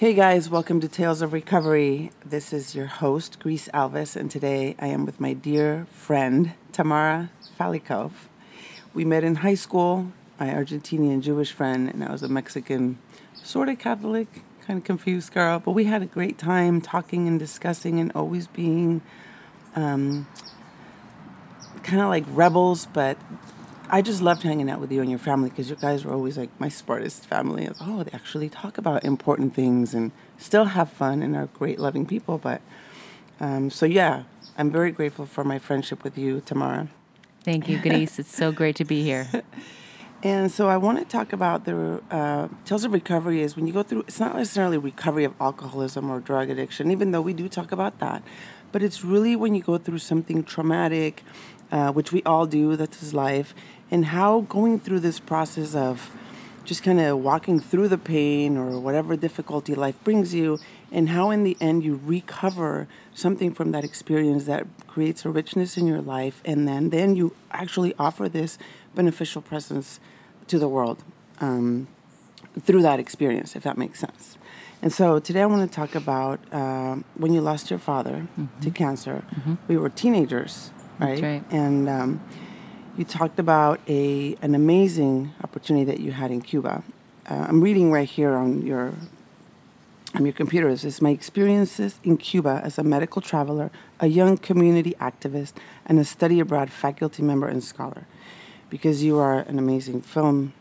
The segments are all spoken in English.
Hey guys, welcome to Tales of Recovery. This is your host, Grease Alvis, and today I am with my dear friend, Tamara Falicov. We met in high school, my Argentinian Jewish friend, and I was a Mexican, sort of Catholic, kind of confused girl, but we had a great time talking and discussing and always being um, kind of like rebels, but I just loved hanging out with you and your family because you guys were always like my smartest family. Was, oh, they actually talk about important things and still have fun and are great, loving people. But um, so yeah, I'm very grateful for my friendship with you, Tamara. Thank you, Grace. it's so great to be here. And so I want to talk about the uh, tales of recovery is when you go through. It's not necessarily recovery of alcoholism or drug addiction, even though we do talk about that. But it's really when you go through something traumatic, uh, which we all do. That's his life, and how going through this process of just kind of walking through the pain or whatever difficulty life brings you, and how in the end you recover something from that experience that creates a richness in your life, and then then you actually offer this beneficial presence to the world um, through that experience, if that makes sense. And so today I want to talk about uh, when you lost your father mm-hmm. to cancer. Mm-hmm. We were teenagers, right? right. And um, you talked about a an amazing opportunity that you had in Cuba. Uh, I'm reading right here on your on your computer. This is my experiences in Cuba as a medical traveler, a young community activist, and a study abroad faculty member and scholar. Because you are an amazing film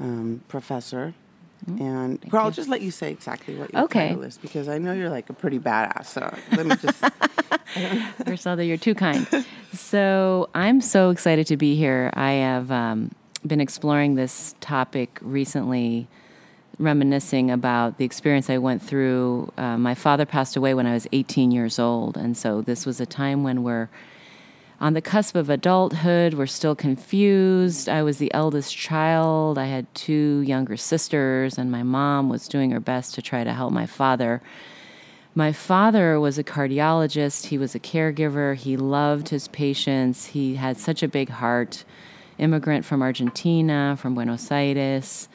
um, professor. Mm, and well, I'll just let you say exactly what your okay. title is because I know you're like a pretty badass. So let me just. Griselda, you're too kind. So I'm so excited to be here. I have um, been exploring this topic recently, reminiscing about the experience I went through. Uh, my father passed away when I was 18 years old, and so this was a time when we're on the cusp of adulthood. We're still confused. I was the eldest child. I had two younger sisters, and my mom was doing her best to try to help my father my father was a cardiologist, he was a caregiver, he loved his patients, he had such a big heart, immigrant from Argentina, from Buenos Aires.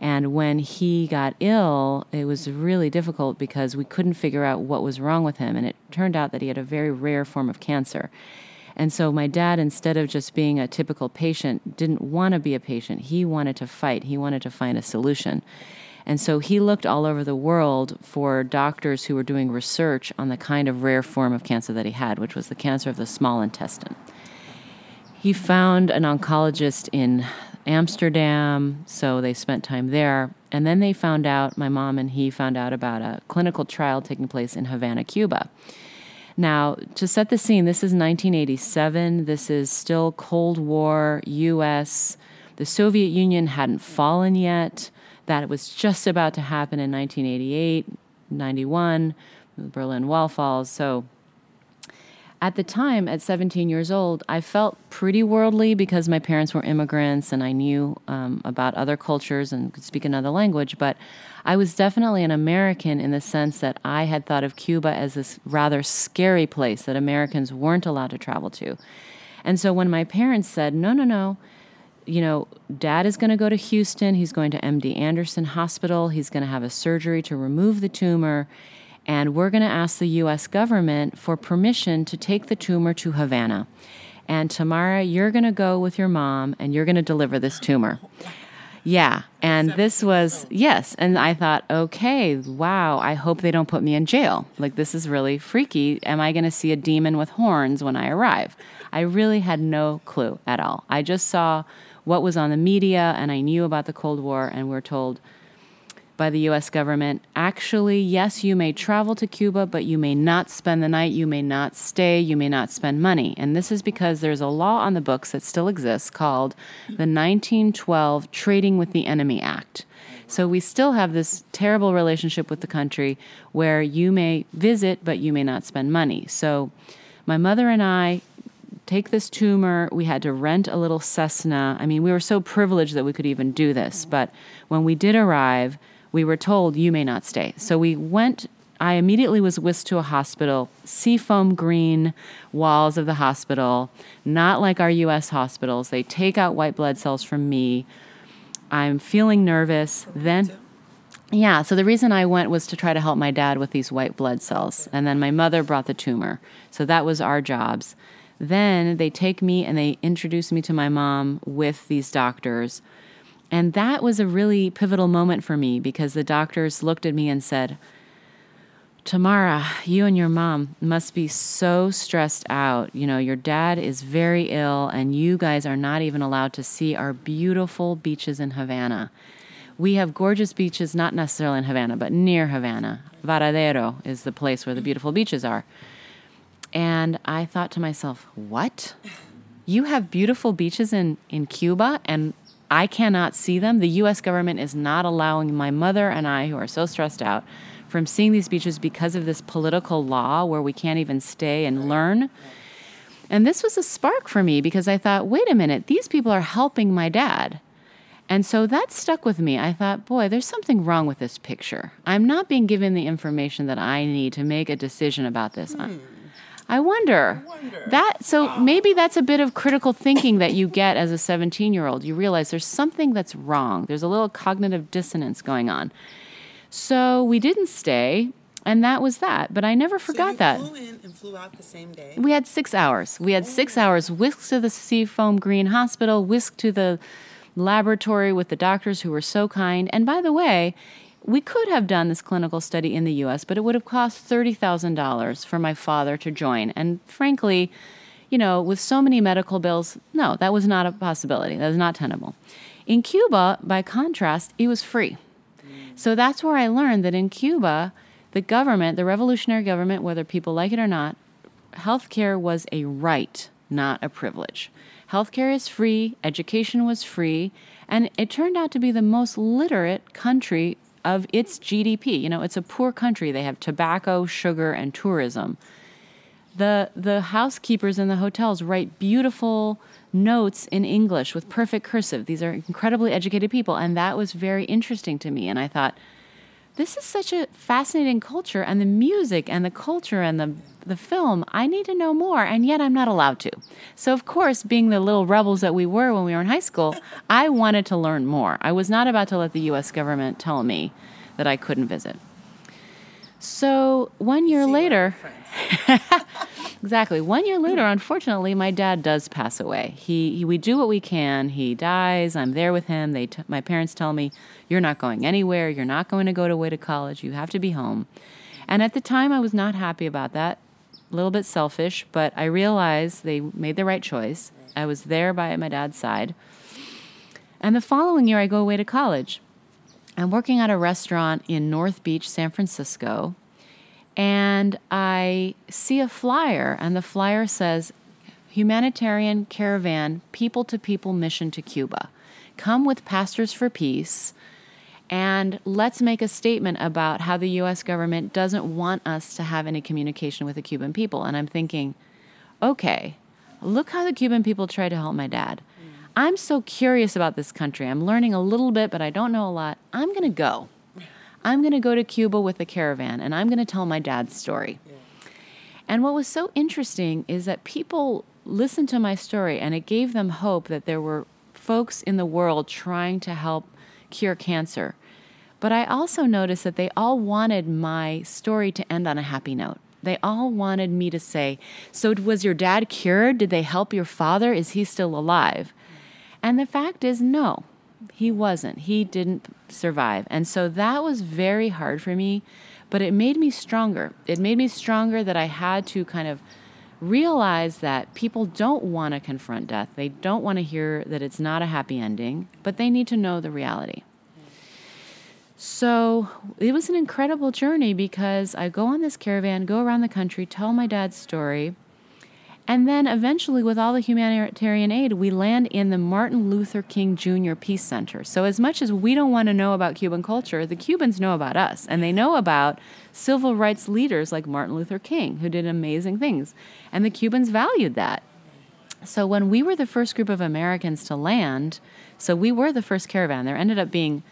And when he got ill, it was really difficult because we couldn't figure out what was wrong with him. And it turned out that he had a very rare form of cancer. And so my dad, instead of just being a typical patient, didn't want to be a patient. He wanted to fight, he wanted to find a solution. And so he looked all over the world for doctors who were doing research on the kind of rare form of cancer that he had, which was the cancer of the small intestine. He found an oncologist in Amsterdam, so they spent time there. And then they found out, my mom and he found out about a clinical trial taking place in Havana, Cuba. Now, to set the scene, this is 1987. This is still Cold War, US. The Soviet Union hadn't fallen yet that was just about to happen in 1988, 91, the Berlin Wall falls. So at the time, at 17 years old, I felt pretty worldly because my parents were immigrants and I knew um, about other cultures and could speak another language. But I was definitely an American in the sense that I had thought of Cuba as this rather scary place that Americans weren't allowed to travel to. And so when my parents said, no, no, no, you know, dad is going to go to Houston. He's going to MD Anderson Hospital. He's going to have a surgery to remove the tumor. And we're going to ask the U.S. government for permission to take the tumor to Havana. And Tamara, you're going to go with your mom and you're going to deliver this tumor. Yeah. And this was, yes. And I thought, okay, wow, I hope they don't put me in jail. Like, this is really freaky. Am I going to see a demon with horns when I arrive? I really had no clue at all. I just saw what was on the media, and I knew about the Cold War, and we're told by the US government actually, yes, you may travel to Cuba, but you may not spend the night, you may not stay, you may not spend money. And this is because there's a law on the books that still exists called the 1912 Trading with the Enemy Act. So we still have this terrible relationship with the country where you may visit, but you may not spend money. So my mother and I take this tumor. We had to rent a little Cessna. I mean, we were so privileged that we could even do this. But when we did arrive, we were told, you may not stay. So we went. I immediately was whisked to a hospital, seafoam green walls of the hospital, not like our US hospitals. They take out white blood cells from me. I'm feeling nervous. Then Yeah, so the reason I went was to try to help my dad with these white blood cells. And then my mother brought the tumor. So that was our jobs. Then they take me and they introduce me to my mom with these doctors. And that was a really pivotal moment for me because the doctors looked at me and said, Tamara, you and your mom must be so stressed out. You know, your dad is very ill, and you guys are not even allowed to see our beautiful beaches in Havana. We have gorgeous beaches, not necessarily in Havana, but near Havana. Varadero is the place where the beautiful beaches are. And I thought to myself, what? You have beautiful beaches in, in Cuba, and I cannot see them? The US government is not allowing my mother and I, who are so stressed out, from seeing these beaches because of this political law where we can't even stay and learn. And this was a spark for me because I thought, wait a minute, these people are helping my dad. And so that stuck with me. I thought, boy, there's something wrong with this picture. I'm not being given the information that I need to make a decision about this. Hmm. I wonder. I wonder. That so maybe that's a bit of critical thinking that you get as a 17-year-old. You realize there's something that's wrong. There's a little cognitive dissonance going on. So we didn't stay, and that was that. But I never forgot so that. Flew in and flew out the same day. We had six hours. We had six oh. hours whisked to the Seafoam Green Hospital, whisked to the laboratory with the doctors who were so kind. And by the way, we could have done this clinical study in the US, but it would have cost $30,000 for my father to join. And frankly, you know, with so many medical bills, no, that was not a possibility. That was not tenable. In Cuba, by contrast, it was free. So that's where I learned that in Cuba, the government, the revolutionary government, whether people like it or not, healthcare was a right, not a privilege. Healthcare is free, education was free, and it turned out to be the most literate country of its GDP. You know, it's a poor country. They have tobacco, sugar, and tourism. The the housekeepers in the hotels write beautiful notes in English with perfect cursive. These are incredibly educated people. And that was very interesting to me. And I thought, this is such a fascinating culture and the music and the culture and the the film. I need to know more and yet i'm not allowed to. So of course being the little rebels that we were when we were in high school i wanted to learn more. I was not about to let the us government tell me that i couldn't visit. So one year See later Exactly. One year later, unfortunately, my dad does pass away. He, he we do what we can. He dies. I'm there with him. They t- my parents tell me, "You're not going anywhere. You're not going to go away to college. You have to be home." And at the time, I was not happy about that. A little bit selfish, but I realized they made the right choice. I was there by my dad's side. And the following year, I go away to college. I'm working at a restaurant in North Beach, San Francisco and I see a flyer, and the flyer says, Humanitarian Caravan People to People Mission to Cuba. Come with Pastors for Peace, and let's make a statement about how the US government doesn't want us to have any communication with the Cuban people. And I'm thinking, okay, look how the Cuban people try to help my dad. Mm. I'm so curious about this country. I'm learning a little bit, but I don't know a lot. I'm going to go. I'm going to go to Cuba with a caravan and I'm going to tell my dad's story. Yeah. And what was so interesting is that people listened to my story and it gave them hope that there were folks in the world trying to help cure cancer. But I also noticed that they all wanted my story to end on a happy note. They all wanted me to say, So, was your dad cured? Did they help your father? Is he still alive? And the fact is, no. He wasn't. He didn't survive. And so that was very hard for me, but it made me stronger. It made me stronger that I had to kind of realize that people don't want to confront death. They don't want to hear that it's not a happy ending, but they need to know the reality. So it was an incredible journey because I go on this caravan, go around the country, tell my dad's story. And then eventually, with all the humanitarian aid, we land in the Martin Luther King Jr. Peace Center. So, as much as we don't want to know about Cuban culture, the Cubans know about us, and they know about civil rights leaders like Martin Luther King, who did amazing things. And the Cubans valued that. So, when we were the first group of Americans to land, so we were the first caravan, there ended up being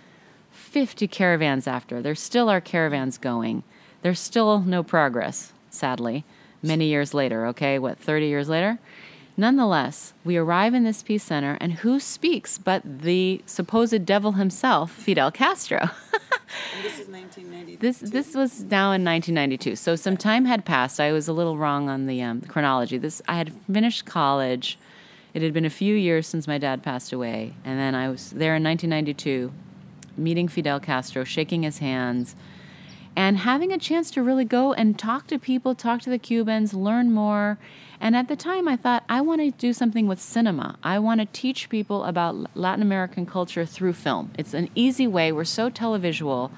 50 caravans after. There still are caravans going. There's still no progress, sadly many years later, okay? What, 30 years later? Nonetheless, we arrive in this peace center, and who speaks but the supposed devil himself, Fidel Castro? this is 1992. This this was now in 1992. So some time had passed. I was a little wrong on the um, chronology. This I had finished college. It had been a few years since my dad passed away, and then I was there in 1992, meeting Fidel Castro, shaking his hands, and having a chance to really go and talk to people, talk to the Cubans, learn more. And at the time, I thought, I want to do something with cinema. I want to teach people about Latin American culture through film. It's an easy way. We're so televisual.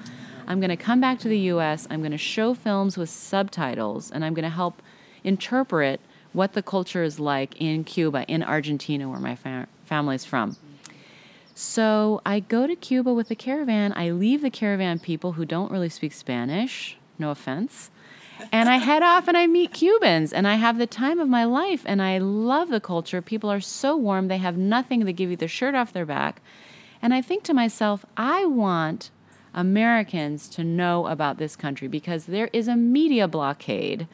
I'm going to come back to the US, I'm going to show films with subtitles, and I'm going to help interpret what the culture is like in Cuba, in Argentina, where my fam- family's from. So I go to Cuba with the caravan. I leave the caravan people who don't really speak Spanish, no offense. And I head off and I meet Cubans and I have the time of my life and I love the culture. People are so warm, they have nothing, they give you the shirt off their back. And I think to myself, I want Americans to know about this country because there is a media blockade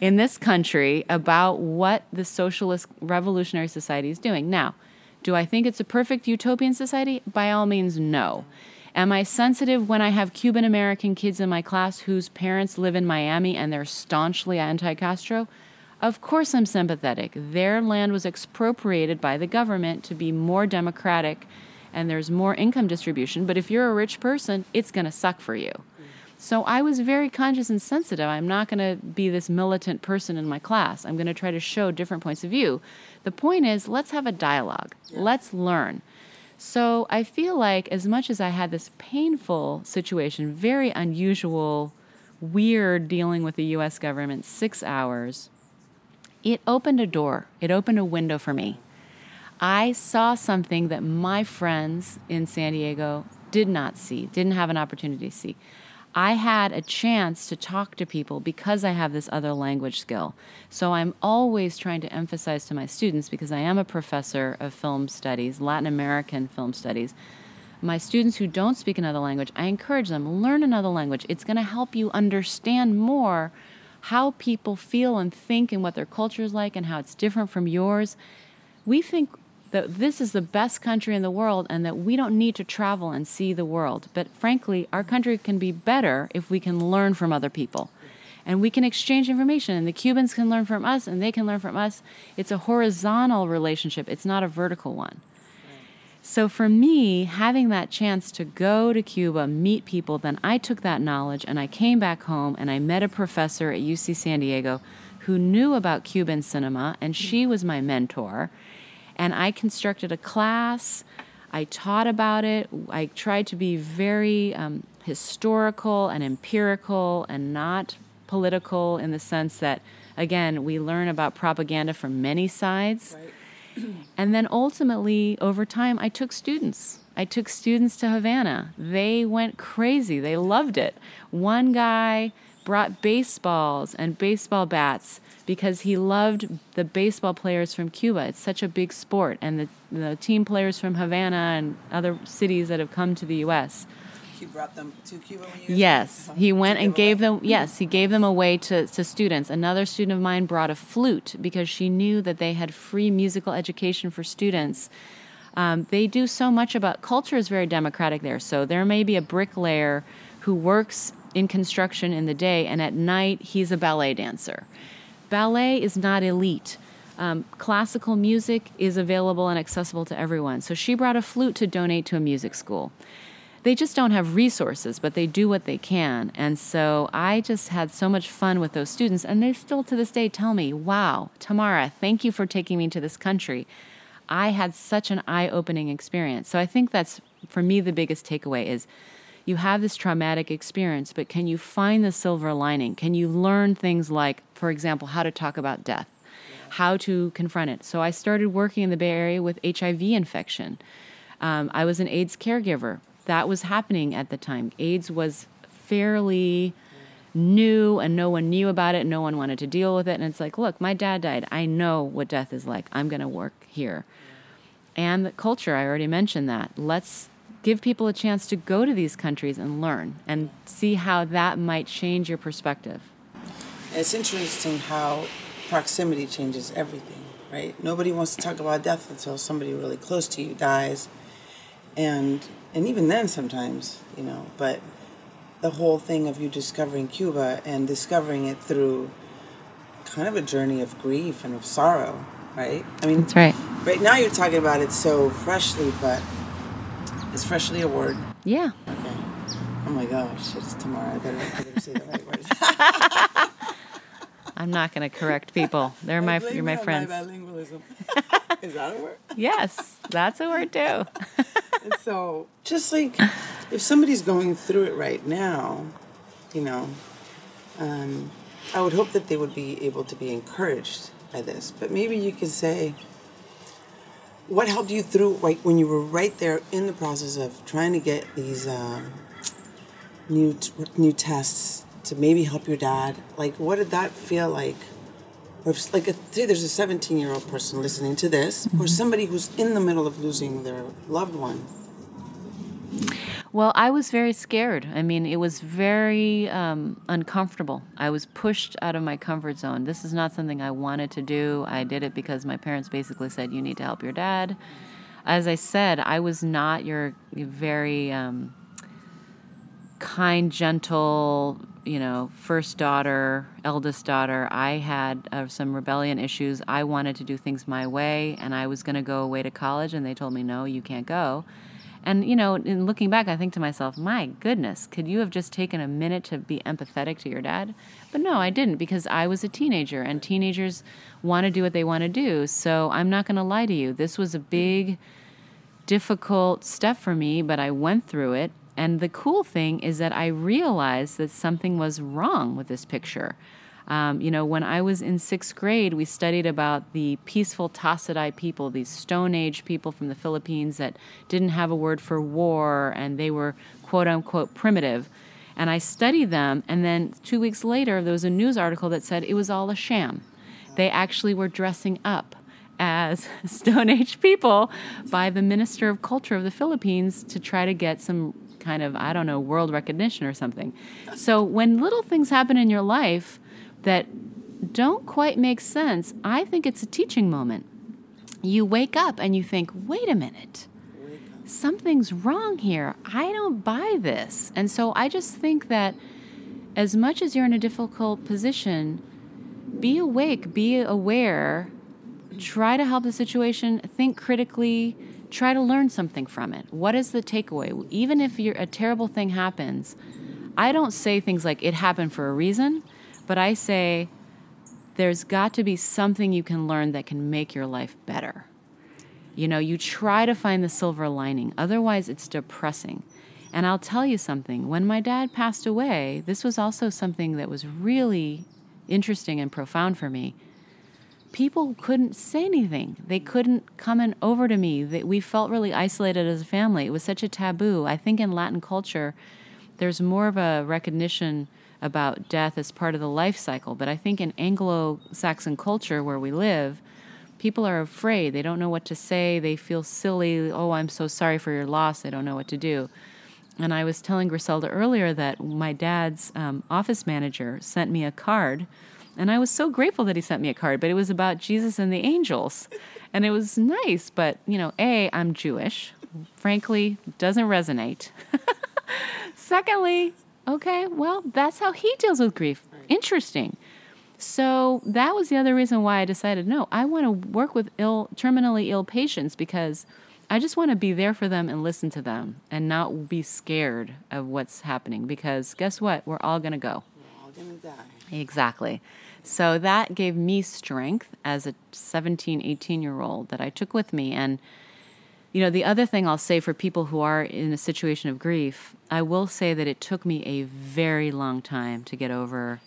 in this country about what the socialist revolutionary society is doing. Now, do I think it's a perfect utopian society? By all means, no. Am I sensitive when I have Cuban American kids in my class whose parents live in Miami and they're staunchly anti Castro? Of course, I'm sympathetic. Their land was expropriated by the government to be more democratic and there's more income distribution. But if you're a rich person, it's going to suck for you. So I was very conscious and sensitive. I'm not going to be this militant person in my class. I'm going to try to show different points of view. The point is, let's have a dialogue. Yeah. Let's learn. So I feel like, as much as I had this painful situation, very unusual, weird dealing with the US government, six hours, it opened a door, it opened a window for me. I saw something that my friends in San Diego did not see, didn't have an opportunity to see. I had a chance to talk to people because I have this other language skill. So I'm always trying to emphasize to my students, because I am a professor of film studies, Latin American film studies. My students who don't speak another language, I encourage them learn another language. It's going to help you understand more how people feel and think and what their culture is like and how it's different from yours. We think that this is the best country in the world and that we don't need to travel and see the world. But frankly, our country can be better if we can learn from other people. And we can exchange information, and the Cubans can learn from us, and they can learn from us. It's a horizontal relationship, it's not a vertical one. So for me, having that chance to go to Cuba, meet people, then I took that knowledge and I came back home and I met a professor at UC San Diego who knew about Cuban cinema, and she was my mentor and I constructed a class. I taught about it. I tried to be very um, historical and empirical and not political in the sense that, again, we learn about propaganda from many sides. Right. and then ultimately, over time, I took students. I took students to Havana. They went crazy. They loved it. One guy brought baseballs and baseball bats because he loved the baseball players from Cuba. It's such a big sport, and the, the team players from Havana and other cities that have come to the U.S. He brought them to Cuba. yes, he went and gave them. Yes, he gave them away to, to students. Another student of mine brought a flute because she knew that they had free musical education for students. Um, they do so much about culture is very democratic there. So there may be a bricklayer who works in construction in the day, and at night he's a ballet dancer. Ballet is not elite. Um, classical music is available and accessible to everyone. So she brought a flute to donate to a music school. They just don't have resources, but they do what they can. And so I just had so much fun with those students. And they still to this day tell me, wow, Tamara, thank you for taking me to this country. I had such an eye opening experience. So I think that's, for me, the biggest takeaway is you have this traumatic experience, but can you find the silver lining? Can you learn things like, for example, how to talk about death, how to confront it? So I started working in the Bay Area with HIV infection. Um, I was an AIDS caregiver. That was happening at the time. AIDS was fairly new and no one knew about it. No one wanted to deal with it. And it's like, look, my dad died. I know what death is like. I'm going to work here. And the culture, I already mentioned that. Let's give people a chance to go to these countries and learn and see how that might change your perspective. It's interesting how proximity changes everything, right? Nobody wants to talk about death until somebody really close to you dies. And and even then sometimes, you know, but the whole thing of you discovering Cuba and discovering it through kind of a journey of grief and of sorrow, right? I mean, That's right. right now you're talking about it so freshly, but is freshly a word? Yeah. Okay. Oh my gosh, it's Tamara. I better, I better say the right words. I'm not going to correct people. They're my you're my friends. bilingualism. is that a word? yes, that's a word too. So, just like if somebody's going through it right now, you know, um, I would hope that they would be able to be encouraged by this. But maybe you could say, what helped you through, like when you were right there in the process of trying to get these um, new new tests to maybe help your dad? Like, what did that feel like? Or if, like, a, say there's a 17 year old person listening to this, or somebody who's in the middle of losing their loved one. Well, I was very scared. I mean, it was very um, uncomfortable. I was pushed out of my comfort zone. This is not something I wanted to do. I did it because my parents basically said, you need to help your dad. As I said, I was not your very um, kind, gentle, you know, first daughter, eldest daughter. I had uh, some rebellion issues. I wanted to do things my way, and I was going to go away to college, and they told me, no, you can't go. And, you know, in looking back, I think to myself, my goodness, could you have just taken a minute to be empathetic to your dad? But no, I didn't because I was a teenager and teenagers want to do what they want to do. So I'm not going to lie to you. This was a big, difficult step for me, but I went through it. And the cool thing is that I realized that something was wrong with this picture. Um, you know, when I was in sixth grade, we studied about the peaceful Tasaday people, these Stone Age people from the Philippines that didn't have a word for war and they were quote unquote primitive. And I studied them, and then two weeks later, there was a news article that said it was all a sham. They actually were dressing up as Stone Age people by the Minister of Culture of the Philippines to try to get some kind of, I don't know, world recognition or something. So when little things happen in your life, that don't quite make sense, I think it's a teaching moment. You wake up and you think, wait a minute, something's wrong here. I don't buy this. And so I just think that as much as you're in a difficult position, be awake, be aware, try to help the situation, think critically, try to learn something from it. What is the takeaway? Even if a terrible thing happens, I don't say things like it happened for a reason, but I say there's got to be something you can learn that can make your life better. You know, you try to find the silver lining, otherwise, it's depressing. And I'll tell you something when my dad passed away, this was also something that was really interesting and profound for me. People couldn't say anything. They couldn't come and over to me. We felt really isolated as a family. It was such a taboo. I think in Latin culture, there's more of a recognition about death as part of the life cycle. But I think in Anglo Saxon culture where we live, people are afraid. They don't know what to say. They feel silly. Oh, I'm so sorry for your loss. They don't know what to do. And I was telling Griselda earlier that my dad's um, office manager sent me a card. And I was so grateful that he sent me a card, but it was about Jesus and the angels. And it was nice, but, you know, A, I'm Jewish. Frankly, doesn't resonate. Secondly, okay, well, that's how he deals with grief. Interesting. So that was the other reason why I decided no, I want to work with ill, terminally ill patients because I just want to be there for them and listen to them and not be scared of what's happening because guess what? We're all going to go. We're all gonna die. Exactly. So that gave me strength as a 17, 18 year old that I took with me. And, you know, the other thing I'll say for people who are in a situation of grief, I will say that it took me a very long time to get over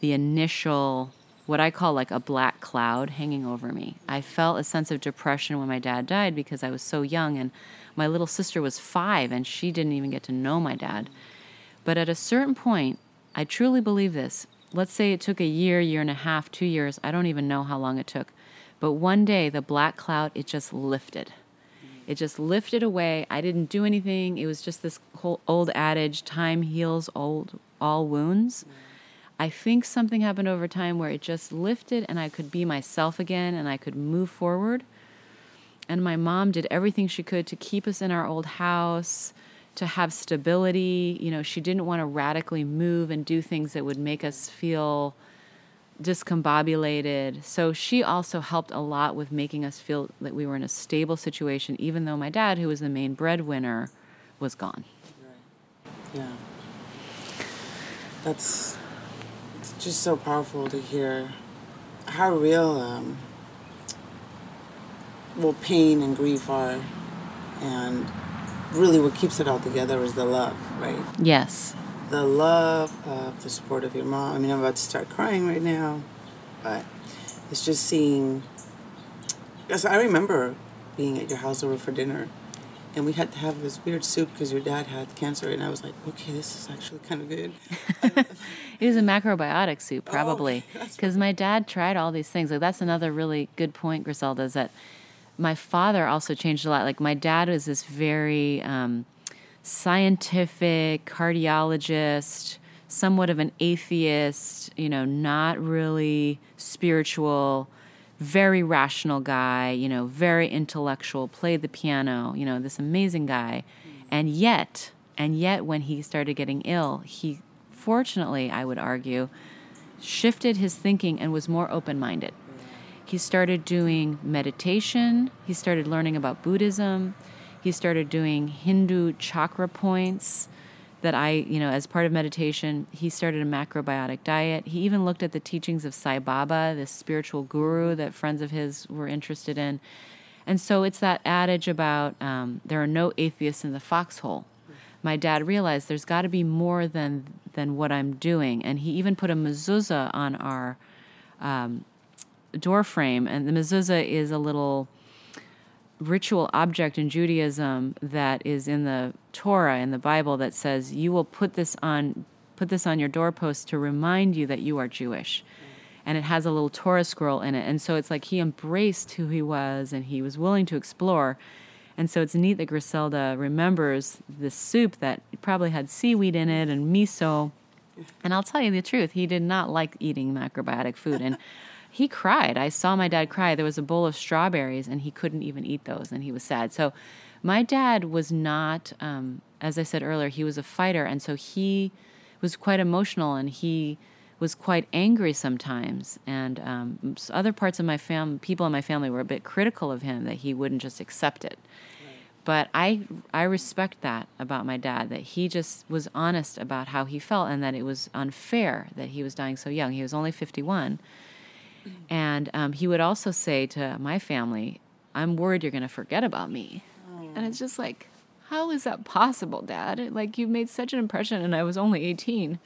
the initial, what I call like a black cloud hanging over me. I felt a sense of depression when my dad died because I was so young and my little sister was five and she didn't even get to know my dad. But at a certain point, I truly believe this. Let's say it took a year, year and a half, two years. I don't even know how long it took. But one day, the black cloud, it just lifted. It just lifted away. I didn't do anything. It was just this whole old adage time heals old, all wounds. I think something happened over time where it just lifted and I could be myself again and I could move forward. And my mom did everything she could to keep us in our old house, to have stability. You know, she didn't want to radically move and do things that would make us feel discombobulated. So she also helped a lot with making us feel that we were in a stable situation, even though my dad, who was the main breadwinner, was gone. Yeah. That's it's just so powerful to hear how real um, well pain and grief are and really what keeps it all together is the love, right? Yes. The love of the support of your mom. I mean I'm about to start crying right now, but it's just seeing because I remember being at your house over for dinner and we had to have this weird soup because your dad had cancer, and I was like, okay, this is actually kind of good. it was a macrobiotic soup, oh, probably, because oh, my dad tried all these things. Like that's another really good point, Griselda, is that my father also changed a lot. Like my dad was this very um, scientific cardiologist, somewhat of an atheist, you know, not really spiritual very rational guy, you know, very intellectual, played the piano, you know, this amazing guy. Mm. And yet, and yet when he started getting ill, he fortunately, I would argue, shifted his thinking and was more open-minded. Mm. He started doing meditation, he started learning about Buddhism, he started doing Hindu chakra points that I, you know, as part of meditation, he started a macrobiotic diet. He even looked at the teachings of Sai Baba, this spiritual guru that friends of his were interested in. And so it's that adage about um, there are no atheists in the foxhole. My dad realized there's got to be more than than what I'm doing, and he even put a mezuzah on our um, door frame. And the mezuzah is a little ritual object in Judaism that is in the Torah in the Bible that says you will put this on put this on your doorpost to remind you that you are Jewish. And it has a little Torah scroll in it. And so it's like he embraced who he was and he was willing to explore. And so it's neat that Griselda remembers this soup that probably had seaweed in it and miso. And I'll tell you the truth, he did not like eating macrobiotic food. And he cried. I saw my dad cry. There was a bowl of strawberries, and he couldn't even eat those, and he was sad. So, my dad was not, um, as I said earlier, he was a fighter, and so he was quite emotional, and he was quite angry sometimes. And um, other parts of my family, people in my family, were a bit critical of him that he wouldn't just accept it. But I, I respect that about my dad that he just was honest about how he felt and that it was unfair that he was dying so young. He was only 51 and um, he would also say to my family, I'm worried you're going to forget about me. Oh. And it's just like, how is that possible, Dad? Like, you've made such an impression, and I was only 18.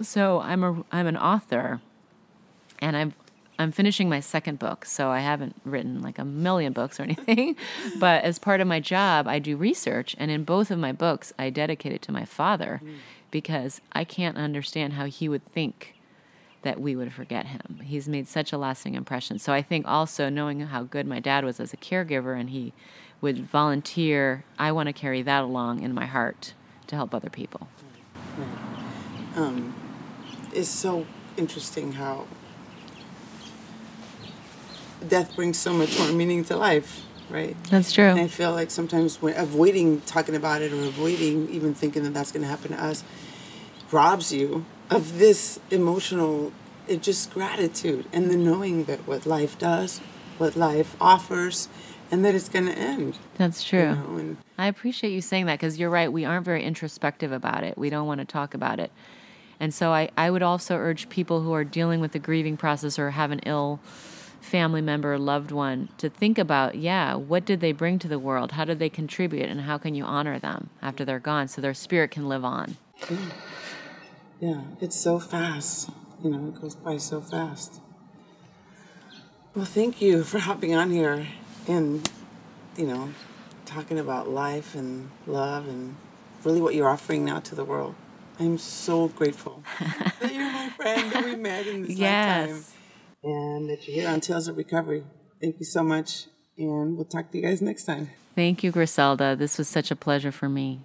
So I'm, a, I'm an author, and I'm, I'm finishing my second book. So I haven't written like a million books or anything. but as part of my job, I do research. And in both of my books, I dedicate it to my father mm. because I can't understand how he would think that we would forget him. He's made such a lasting impression. So I think also knowing how good my dad was as a caregiver and he would volunteer, I want to carry that along in my heart to help other people. Right. Um, it's so interesting how death brings so much more meaning to life, right? That's true. And I feel like sometimes when avoiding talking about it or avoiding even thinking that that's going to happen to us robs you of this emotional it just gratitude and the knowing that what life does what life offers and that it's going to end. That's true. you know, and, i appreciate you saying that because you're right we aren't very introspective about it. We don't want to talk about it. And so I, I would also urge people who are dealing with the grieving process or have an ill family member loved one to think about yeah what did they bring to the world? How did they contribute? And how can you honor them after they're gone so their spirit can live on yeah, it's so fast. You know, it goes by so fast. Well, thank you for hopping on here and, you know, talking about life and love and really what you're offering now to the world. I'm so grateful that you're my friend that we met in this yes. lifetime and that you're here on Tales of Recovery. Thank you so much, and we'll talk to you guys next time. Thank you, Griselda. This was such a pleasure for me.